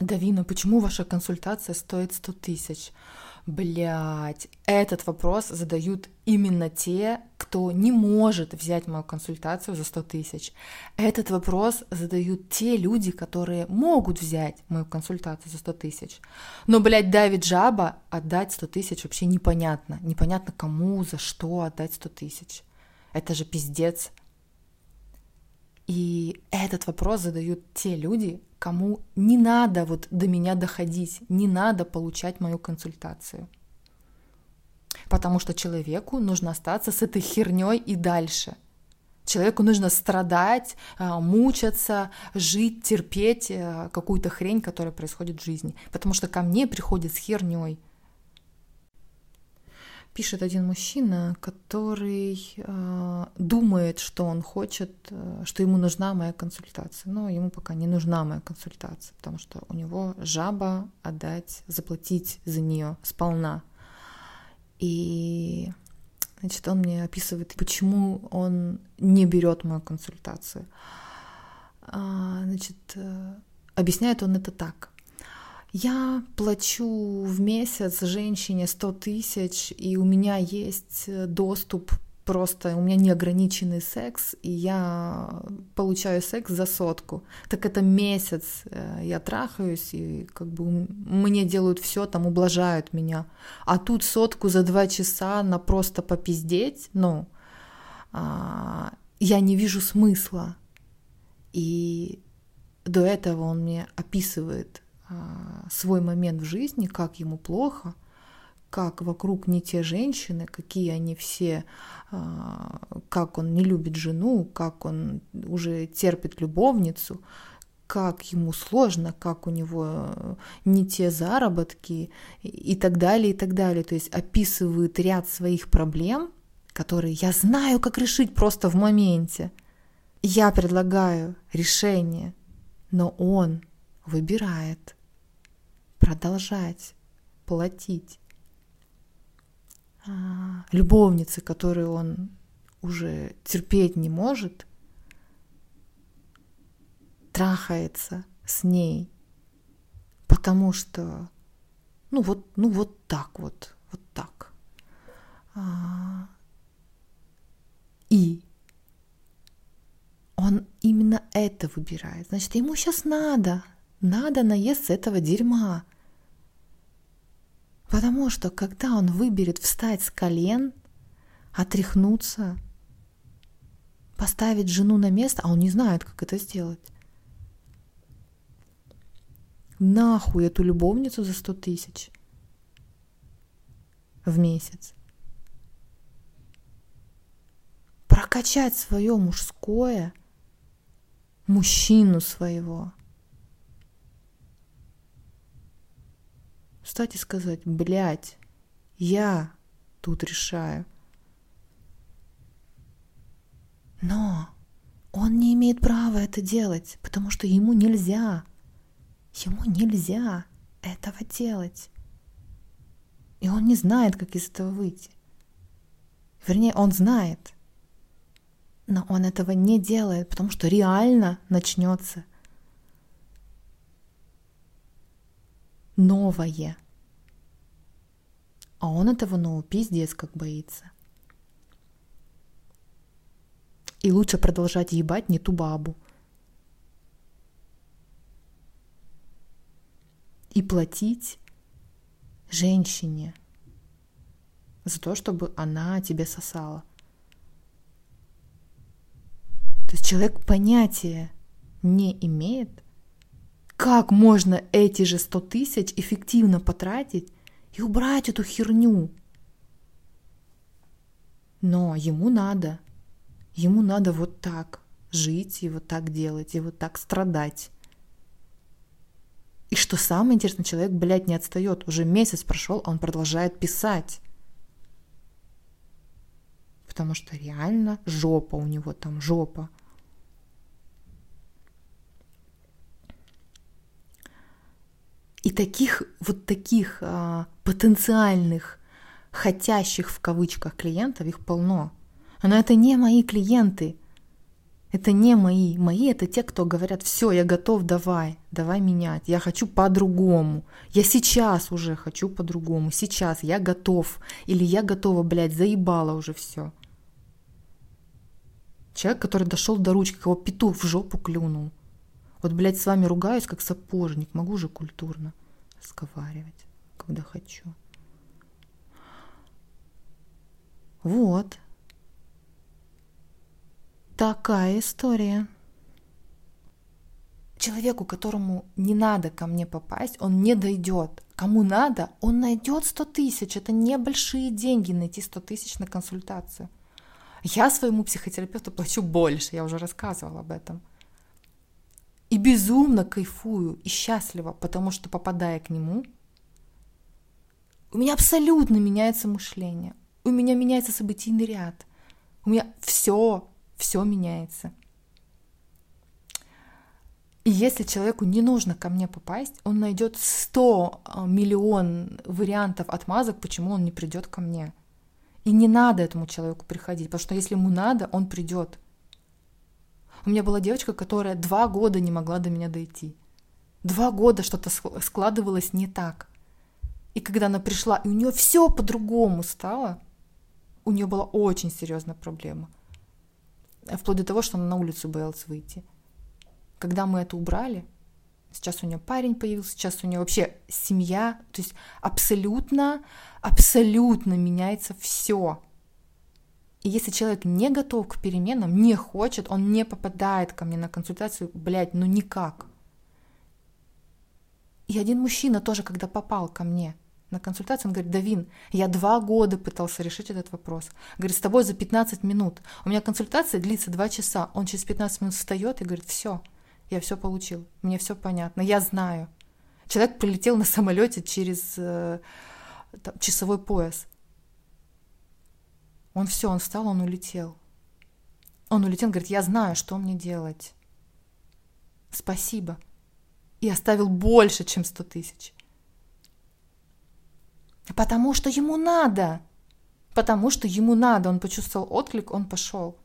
Давина, почему ваша консультация стоит 100 тысяч? Блять, этот вопрос задают именно те, кто не может взять мою консультацию за 100 тысяч. Этот вопрос задают те люди, которые могут взять мою консультацию за 100 тысяч. Но, блядь, Давид Жаба отдать 100 тысяч вообще непонятно. Непонятно кому, за что отдать 100 тысяч. Это же пиздец. И этот вопрос задают те люди, кому не надо вот до меня доходить, не надо получать мою консультацию. Потому что человеку нужно остаться с этой херней и дальше. Человеку нужно страдать, а, мучаться, жить, терпеть а, какую-то хрень, которая происходит в жизни. Потому что ко мне приходит с херней пишет один мужчина, который э, думает, что он хочет, э, что ему нужна моя консультация. Но ему пока не нужна моя консультация, потому что у него жаба отдать, заплатить за нее сполна. И значит, он мне описывает, почему он не берет мою консультацию. А, значит, э, объясняет он это так. Я плачу в месяц женщине 100 тысяч, и у меня есть э, доступ просто у меня неограниченный секс, и я получаю секс за сотку. Так это месяц э, я трахаюсь, и как бы мне делают все, там ублажают меня. А тут сотку за два часа на просто попиздеть, ну, а, я не вижу смысла. И до этого он мне описывает свой момент в жизни, как ему плохо, как вокруг не те женщины, какие они все, а, как он не любит жену, как он уже терпит любовницу, как ему сложно, как у него не те заработки и так далее, и так далее. То есть описывает ряд своих проблем, которые я знаю, как решить просто в моменте. Я предлагаю решение, но он выбирает продолжать платить а, любовнице, которую он уже терпеть не может, трахается с ней, потому что, ну вот, ну вот так вот, вот так. А, и он именно это выбирает. Значит, ему сейчас надо, надо наесться этого дерьма. Потому что когда он выберет встать с колен, отряхнуться, поставить жену на место, а он не знает, как это сделать. Нахуй эту любовницу за сто тысяч в месяц. Прокачать свое мужское, мужчину своего – встать и сказать, блядь, я тут решаю. Но он не имеет права это делать, потому что ему нельзя. Ему нельзя этого делать. И он не знает, как из этого выйти. Вернее, он знает, но он этого не делает, потому что реально начнется новое. А он этого нового пиздец как боится. И лучше продолжать ебать не ту бабу. И платить женщине за то, чтобы она тебе сосала. То есть человек понятия не имеет, как можно эти же 100 тысяч эффективно потратить и убрать эту херню? Но ему надо. Ему надо вот так жить и вот так делать, и вот так страдать. И что самое интересное, человек, блядь, не отстает. Уже месяц прошел, а он продолжает писать. Потому что реально жопа у него там, жопа. И таких, вот таких а, потенциальных, хотящих в кавычках клиентов, их полно. Но это не мои клиенты. Это не мои. Мои это те, кто говорят, все, я готов, давай, давай менять. Я хочу по-другому. Я сейчас уже хочу по-другому. Сейчас я готов. Или я готова, блядь, заебала уже все. Человек, который дошел до ручки, кого петух в жопу клюнул. Вот, блядь, с вами ругаюсь, как сапожник. Могу же культурно разговаривать, когда хочу. Вот. Такая история. Человеку, которому не надо ко мне попасть, он не дойдет. Кому надо, он найдет 100 тысяч. Это небольшие деньги найти 100 тысяч на консультацию. Я своему психотерапевту плачу больше, я уже рассказывала об этом. Безумно кайфую и счастлива, потому что попадая к нему, у меня абсолютно меняется мышление, у меня меняется событийный ряд, у меня все все меняется. И если человеку не нужно ко мне попасть, он найдет 100 а, миллион вариантов отмазок, почему он не придет ко мне. И не надо этому человеку приходить, потому что если ему надо, он придет. У меня была девочка, которая два года не могла до меня дойти. Два года что-то складывалось не так. И когда она пришла, и у нее все по-другому стало, у нее была очень серьезная проблема – вплоть до того, что она на улицу боялась выйти. Когда мы это убрали, сейчас у нее парень появился, сейчас у нее вообще семья, то есть абсолютно, абсолютно меняется все. И если человек не готов к переменам, не хочет, он не попадает ко мне на консультацию, блядь, ну никак. И один мужчина тоже, когда попал ко мне – на консультацию, он говорит, Давин, я два года пытался решить этот вопрос. Говорит, с тобой за 15 минут. У меня консультация длится два часа. Он через 15 минут встает и говорит, все, я все получил, мне все понятно, я знаю. Человек прилетел на самолете через э, там, часовой пояс. Он все, он встал, он улетел. Он улетел, говорит, я знаю, что мне делать. Спасибо. И оставил больше, чем 100 тысяч. Потому что ему надо. Потому что ему надо. Он почувствовал отклик, он пошел.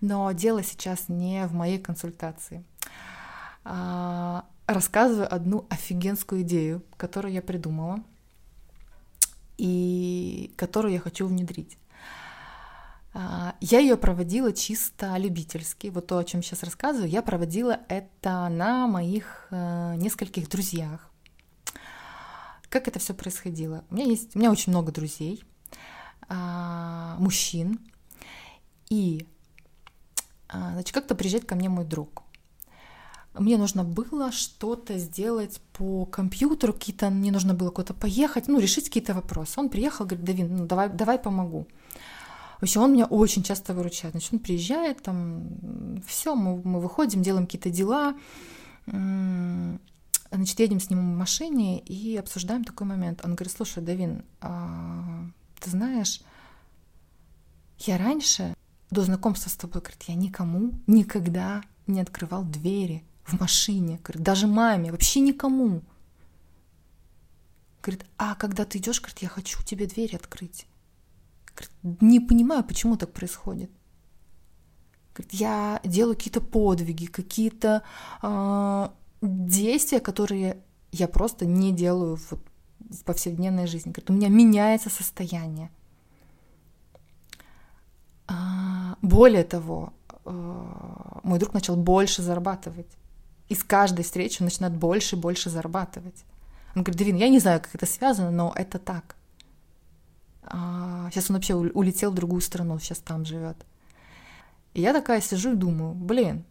Но дело сейчас не в моей консультации. А, рассказываю одну офигенскую идею, которую я придумала и которую я хочу внедрить. А, я ее проводила чисто любительски. Вот то, о чем сейчас рассказываю, я проводила это на моих э, нескольких друзьях. Как это все происходило? У меня есть, у меня очень много друзей, а, мужчин, и а, значит, как-то приезжает ко мне мой друг. Мне нужно было что-то сделать по компьютеру, какие-то, мне нужно было куда-то поехать, ну, решить какие-то вопросы. Он приехал, говорит, Давин, ну, давай, давай помогу. Вообще он меня очень часто выручает. Значит, он приезжает, там, все, мы, мы выходим, делаем какие-то дела, Значит, едем с ним в машине и обсуждаем такой момент. Он говорит, слушай, Давин, а, ты знаешь, я раньше, до знакомства с тобой, говорит, я никому никогда не открывал двери в машине, говорит, даже маме, вообще никому. Говорит, а когда ты идешь, говорит, я хочу тебе дверь открыть. Говорит, не понимаю, почему так происходит. Говорит, я делаю какие-то подвиги, какие-то э, действия, которые я просто не делаю в повседневной жизни. Говорит, у меня меняется состояние. А, более того, э, мой друг начал больше зарабатывать. И с каждой встречи он начинает больше и больше зарабатывать. Он говорит, Давин, я не знаю, как это связано, но это так. Сейчас а, он вообще улетел в другую страну, сейчас там живет. И я такая сижу и думаю, блин,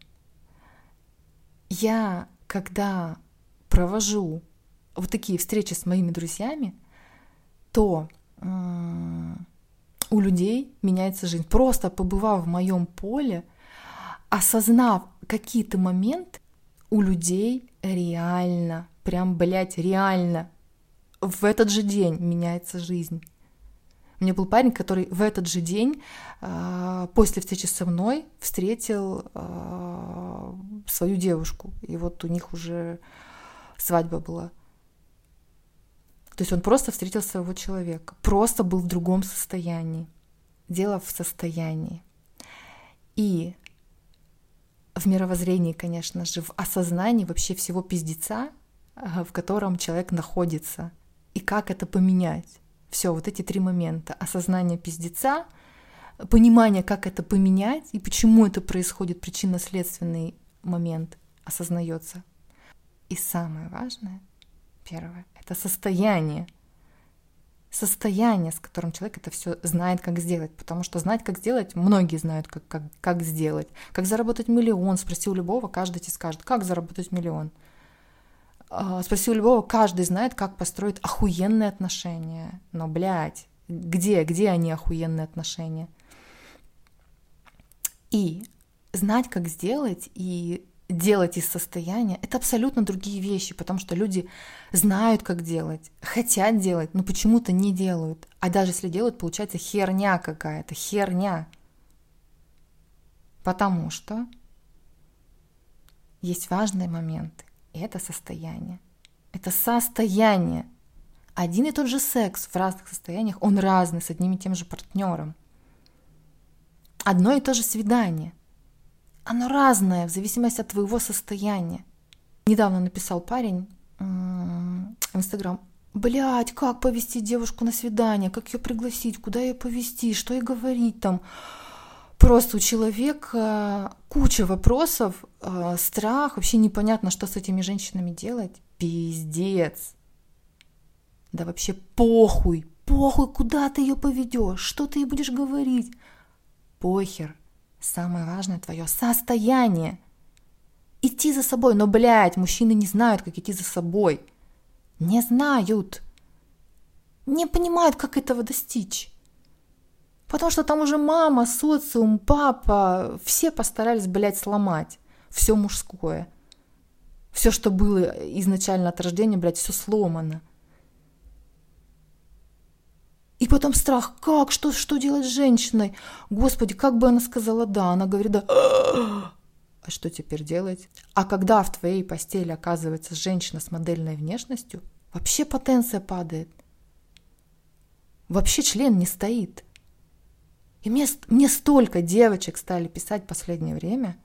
я когда провожу вот такие встречи с моими друзьями, то у людей меняется жизнь. Просто побывав в моем поле, осознав какие-то моменты, у людей реально, прям, блядь, реально в этот же день меняется жизнь. У меня был парень, который в этот же день, а, после встречи со мной, встретил а, свою девушку. И вот у них уже свадьба была. То есть он просто встретил своего человека, просто был в другом состоянии. Дело в состоянии. И в мировоззрении, конечно же, в осознании вообще всего пиздеца, в котором человек находится, и как это поменять. Все, вот эти три момента. Осознание пиздеца, понимание, как это поменять и почему это происходит, причинно-следственный момент осознается. И самое важное, первое, это состояние. Состояние, с которым человек это все знает, как сделать. Потому что знать, как сделать, многие знают, как, как, как сделать. Как заработать миллион, спроси у любого, каждый тебе скажет, как заработать миллион. А, спроси у любого, каждый знает, как построить охуенные отношения. Но, блядь, где, где они охуенные отношения? И знать, как сделать, и делать из состояния, это абсолютно другие вещи, потому что люди знают, как делать, хотят делать, но почему-то не делают. А даже если делают, получается херня какая-то, херня. Потому что есть важные моменты, это состояние. Это состояние. Один и тот же секс в разных состояниях, он разный, с одним и тем же партнером. Одно и то же свидание – оно разное в зависимости от твоего состояния. Недавно написал парень в Инстаграм, Блять, как повести девушку на свидание, как ее пригласить, куда ее повести, что ей говорить там. Просто у человека куча вопросов, э, страх, вообще непонятно, что с этими женщинами делать. Пиздец. Да вообще похуй, похуй, куда ты ее поведешь, что ты ей будешь говорить. Похер, Самое важное твое состояние. Идти за собой. Но, блядь, мужчины не знают, как идти за собой. Не знают. Не понимают, как этого достичь. Потому что там уже мама, социум, папа, все постарались, блядь, сломать. Все мужское. Все, что было изначально от рождения, блядь, все сломано. И потом страх, как, что, что делать с женщиной? Господи, как бы она сказала да? Она говорит да. А что теперь делать? А когда в твоей постели оказывается женщина с модельной внешностью, вообще потенция падает. Вообще член не стоит. И мне, мне столько девочек стали писать в последнее время.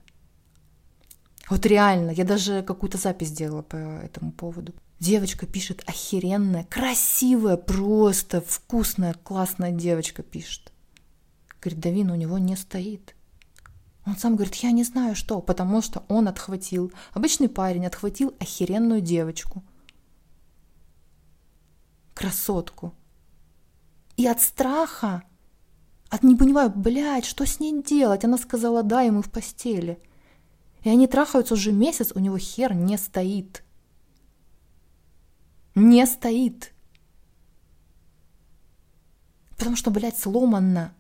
Вот реально, я даже какую-то запись сделала по этому поводу. Девочка пишет охеренная, красивая, просто вкусная, классная девочка пишет. Говорит, Давин у него не стоит. Он сам говорит, я не знаю что, потому что он отхватил, обычный парень отхватил охеренную девочку. Красотку. И от страха, от не понимаю, блядь, что с ней делать? Она сказала, да, ему в постели. И они трахаются уже месяц, у него хер не стоит не стоит. Потому что, блядь, сломанно.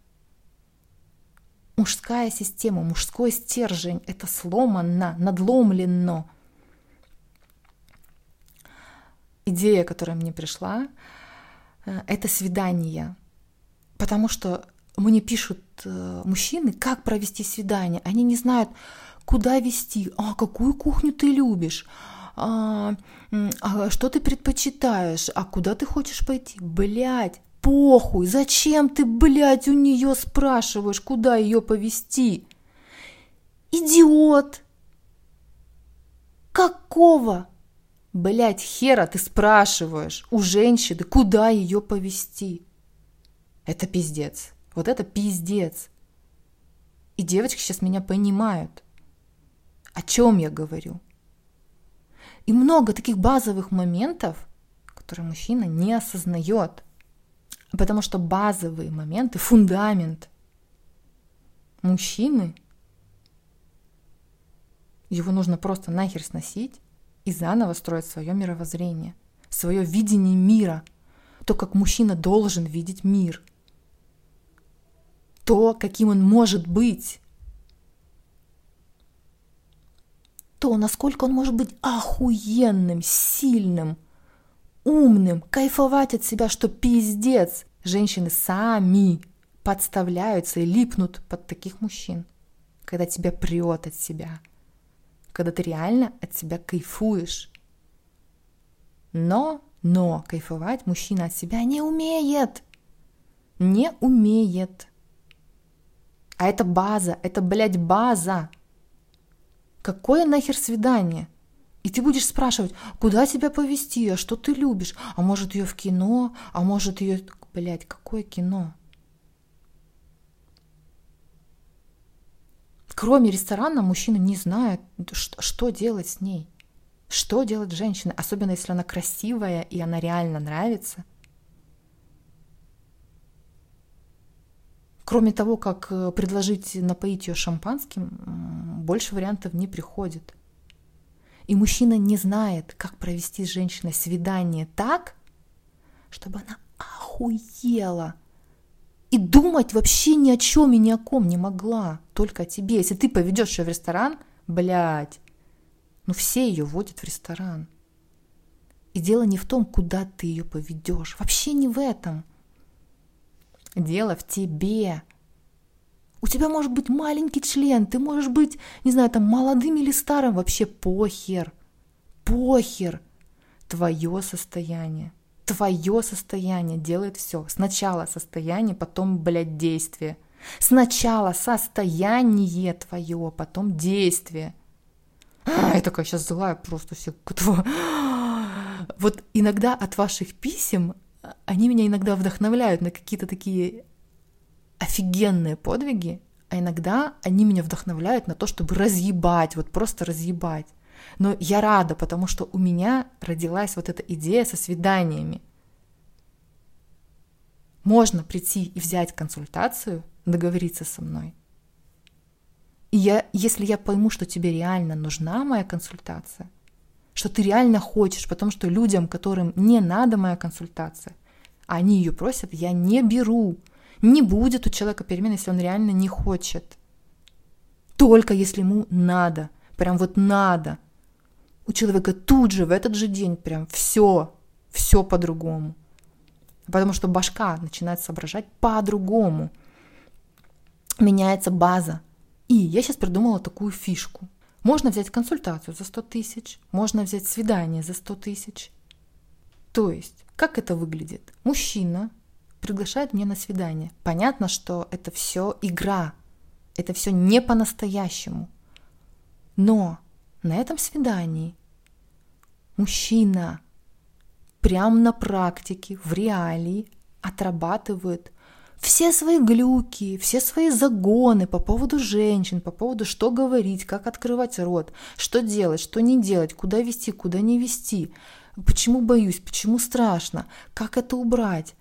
Мужская система, мужской стержень – это сломано, надломлено. Идея, которая мне пришла, э, это свидание. Потому что мне пишут э, мужчины, как провести свидание. Они не знают, куда вести, а какую кухню ты любишь, а, а что ты предпочитаешь, а куда ты хочешь пойти? Блять, похуй, зачем ты, блядь, у нее спрашиваешь, куда ее повести? Идиот! Какого? Блять, хера ты спрашиваешь у женщины, куда ее повести? Это пиздец. Вот это пиздец. И девочки сейчас меня понимают. О чем я говорю? И много таких базовых моментов, которые мужчина не осознает. Потому что базовые моменты, фундамент мужчины, его нужно просто нахер сносить и заново строить свое мировоззрение, свое видение мира, то, как мужчина должен видеть мир, то, каким он может быть. то, насколько он может быть охуенным, сильным, умным, кайфовать от себя, что пиздец. Женщины сами подставляются и липнут под таких мужчин, когда тебя прет от себя, когда ты реально от себя кайфуешь. Но, но кайфовать мужчина от себя не умеет. Не умеет. А это база, это, блядь, база. Какое нахер свидание? И ты будешь спрашивать, куда тебя повести, а что ты любишь? А может ее в кино? А может ее... Блять, какое кино? Кроме ресторана мужчина не знает, что делать с ней. Что делать с женщиной, особенно если она красивая и она реально нравится. Кроме того, как э, предложить напоить ее шампанским, больше вариантов не приходит. И мужчина не знает, как провести с женщиной свидание так, чтобы она охуела. И думать вообще ни о чем и ни о ком не могла, только о тебе. Если ты поведешь ее в ресторан, блядь, ну все ее водят в ресторан. И дело не в том, куда ты ее поведешь. Вообще не в этом. Дело в тебе. У тебя может быть маленький член, ты можешь быть, не знаю, там молодым или старым, вообще похер. Похер. Твое состояние. Твое состояние делает все. Сначала состояние, потом, блядь, действие. Сначала состояние твое, потом действие. А, я такая сейчас злая просто все. Вот иногда от ваших писем они меня иногда вдохновляют на какие-то такие офигенные подвиги, а иногда они меня вдохновляют на то, чтобы разъебать, вот просто разъебать. Но я рада, потому что у меня родилась вот эта идея со свиданиями. Можно прийти и взять консультацию, договориться со мной. И я, если я пойму, что тебе реально нужна моя консультация, что ты реально хочешь, потому что людям, которым не надо моя консультация, они ее просят, я не беру. Не будет у человека перемен, если он реально не хочет. Только если ему надо, прям вот надо. У человека тут же, в этот же день, прям все, все по-другому. Потому что башка начинает соображать по-другому. Меняется база. И я сейчас придумала такую фишку. Можно взять консультацию за 100 тысяч, можно взять свидание за 100 тысяч. То есть, как это выглядит? Мужчина приглашает меня на свидание. Понятно, что это все игра, это все не по-настоящему. Но на этом свидании мужчина прямо на практике, в реалии отрабатывает все свои глюки, все свои загоны по поводу женщин, по поводу что говорить, как открывать рот, что делать, что не делать, куда вести, куда не вести, почему боюсь, почему страшно, как это убрать,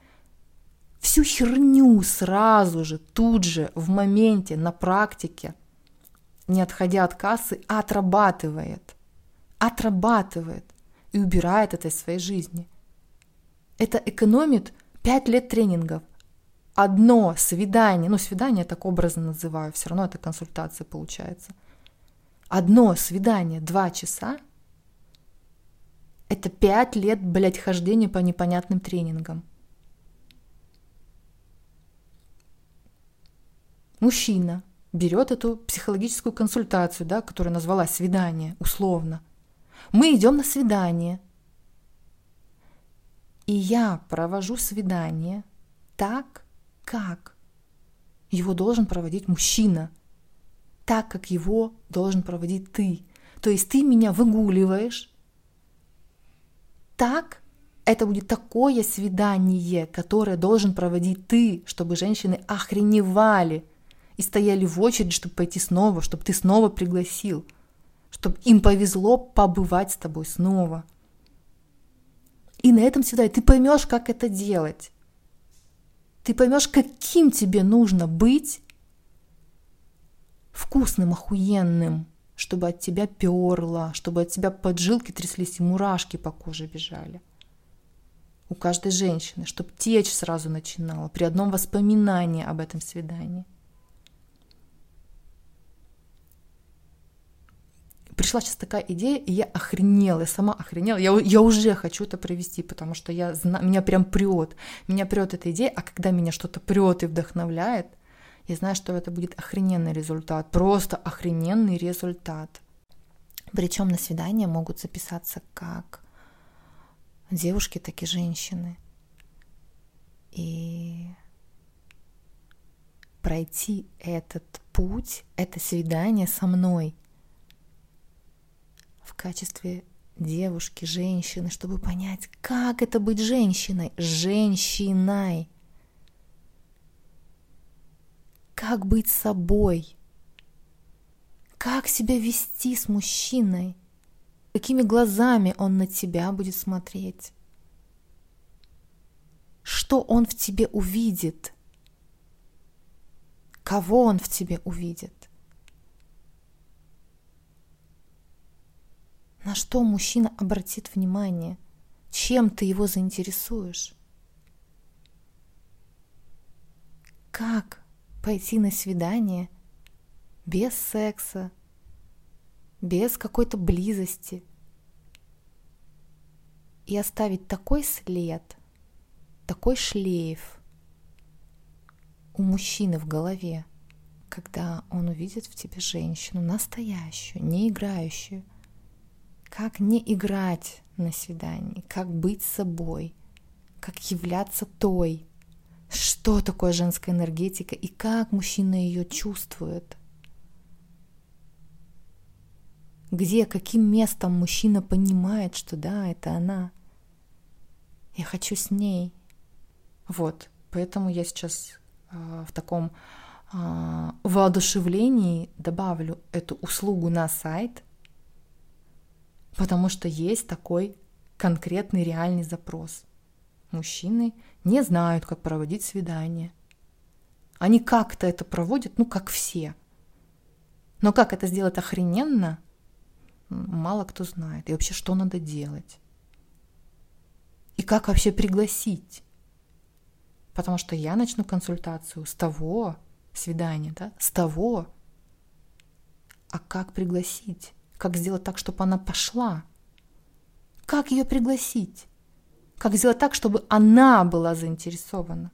всю херню сразу же, тут же, в моменте, на практике, не отходя от кассы, отрабатывает. Отрабатывает и убирает это из своей жизни. Это экономит 5 лет тренингов. Одно свидание, ну свидание так образно называю, все равно это консультация получается. Одно свидание, два часа, это 5 лет, блядь, хождения по непонятным тренингам. мужчина берет эту психологическую консультацию, да, которая назвала свидание, условно. Мы идем на свидание. И я провожу свидание так, как его должен проводить мужчина, так, как его должен проводить ты. То есть ты меня выгуливаешь, так, это будет такое свидание, которое должен проводить ты, чтобы женщины охреневали – и стояли в очередь, чтобы пойти снова, чтобы ты снова пригласил, чтобы им повезло побывать с тобой снова. И на этом свидании ты поймешь, как это делать. Ты поймешь, каким тебе нужно быть вкусным, охуенным, чтобы от тебя перло, чтобы от тебя поджилки тряслись и мурашки по коже бежали. У каждой женщины, чтобы течь сразу начинала при одном воспоминании об этом свидании – пришла сейчас такая идея, и я охренела, я сама охренела. Я, я уже хочу это провести, потому что я знаю, меня прям прет. Меня прет эта идея, а когда меня что-то прет и вдохновляет, я знаю, что это будет охрененный результат, просто охрененный результат. Причем на свидание могут записаться как девушки, так и женщины. И пройти этот путь, это свидание со мной – в качестве девушки, женщины, чтобы понять, как это быть женщиной, женщиной. Как быть собой. Как себя вести с мужчиной. Какими глазами он на тебя будет смотреть. Что он в тебе увидит. Кого он в тебе увидит. На что мужчина обратит внимание? Чем ты его заинтересуешь? Как пойти на свидание без секса, без какой-то близости и оставить такой след, такой шлейф у мужчины в голове, когда он увидит в тебе женщину настоящую, не играющую – как не играть на свидании, как быть собой, как являться той, что такое женская энергетика и как мужчина ее чувствует. Где, каким местом мужчина понимает, что да, это она. Я хочу с ней. Вот, поэтому я сейчас э, в таком э, воодушевлении добавлю эту услугу на сайт – потому что есть такой конкретный реальный запрос. Мужчины не знают, как проводить свидание. Они как-то это проводят, ну, как все. Но как это сделать охрененно, мало кто знает. И вообще, что надо делать? И как вообще пригласить? Потому что я начну консультацию с того свидания, да, с того, а как пригласить? Как сделать так, чтобы она пошла? Как ее пригласить? Как сделать так, чтобы она была заинтересована?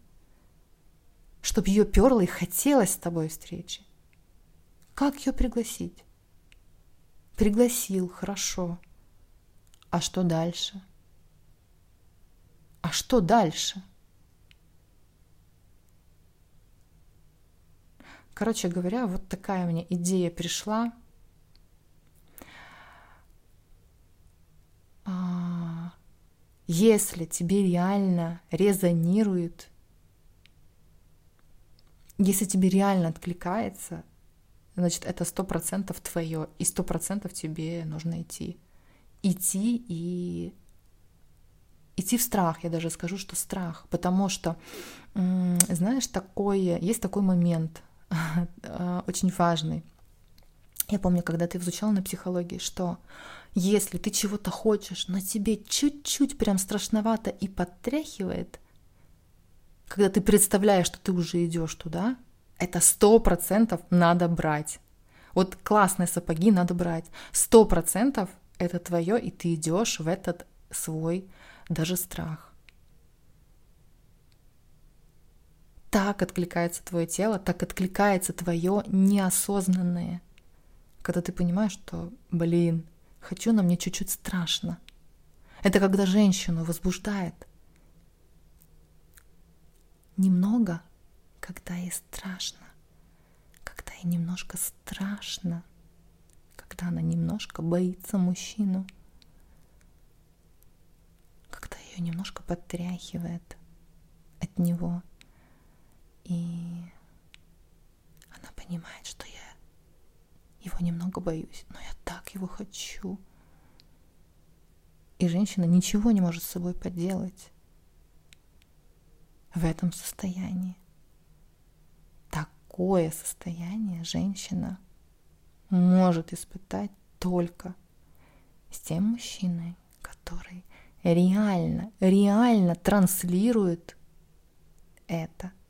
Чтобы ее перло и хотелось с тобой встречи? Как ее пригласить? Пригласил, хорошо. А что дальше? А что дальше? Короче говоря, вот такая мне идея пришла – если тебе реально резонирует, если тебе реально откликается, значит, это сто процентов твое, и сто процентов тебе нужно идти. Идти и идти в страх, я даже скажу, что страх, потому что, знаешь, такое, есть такой момент, очень важный. Я помню, когда ты изучал на психологии, что если ты чего-то хочешь, но тебе чуть-чуть прям страшновато и подтряхивает, когда ты представляешь, что ты уже идешь туда, это сто процентов надо брать. Вот классные сапоги надо брать. Сто процентов это твое, и ты идешь в этот свой даже страх. Так откликается твое тело, так откликается твое неосознанное. Когда ты понимаешь, что, блин, Хочу, но мне чуть-чуть страшно. Это когда женщину возбуждает. Немного, когда ей страшно. Когда ей немножко страшно. Когда она немножко боится мужчину. Когда ее немножко подтряхивает от него. И она понимает, что я его немного боюсь, но я так его хочу. И женщина ничего не может с собой поделать в этом состоянии. Такое состояние женщина может испытать только с тем мужчиной, который реально, реально транслирует это –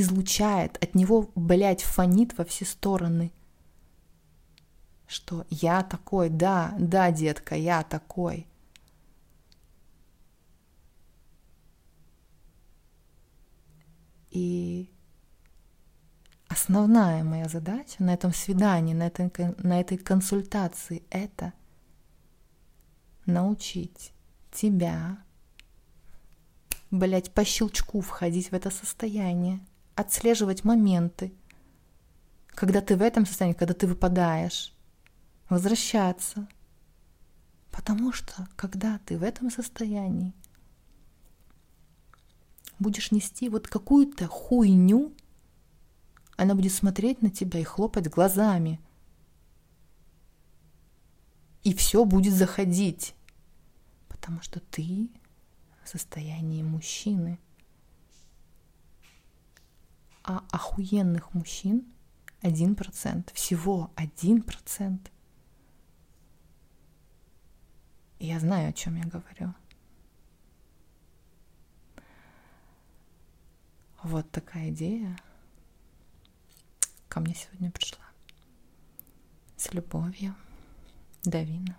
излучает, от него, блядь, фонит во все стороны. Что я такой, да, да, детка, я такой. И основная моя задача на этом свидании, на этой, на этой консультации — это научить тебя, блять, по щелчку входить в это состояние — отслеживать моменты, когда ты в этом состоянии, когда ты выпадаешь, возвращаться. Потому что, когда ты в этом состоянии будешь нести вот какую-то хуйню, она будет смотреть на тебя и хлопать глазами. И все будет заходить. Потому что ты в состоянии мужчины. А охуенных мужчин один процент, всего один процент. Я знаю, о чем я говорю. Вот такая идея ко мне сегодня пришла. С любовью, Давина.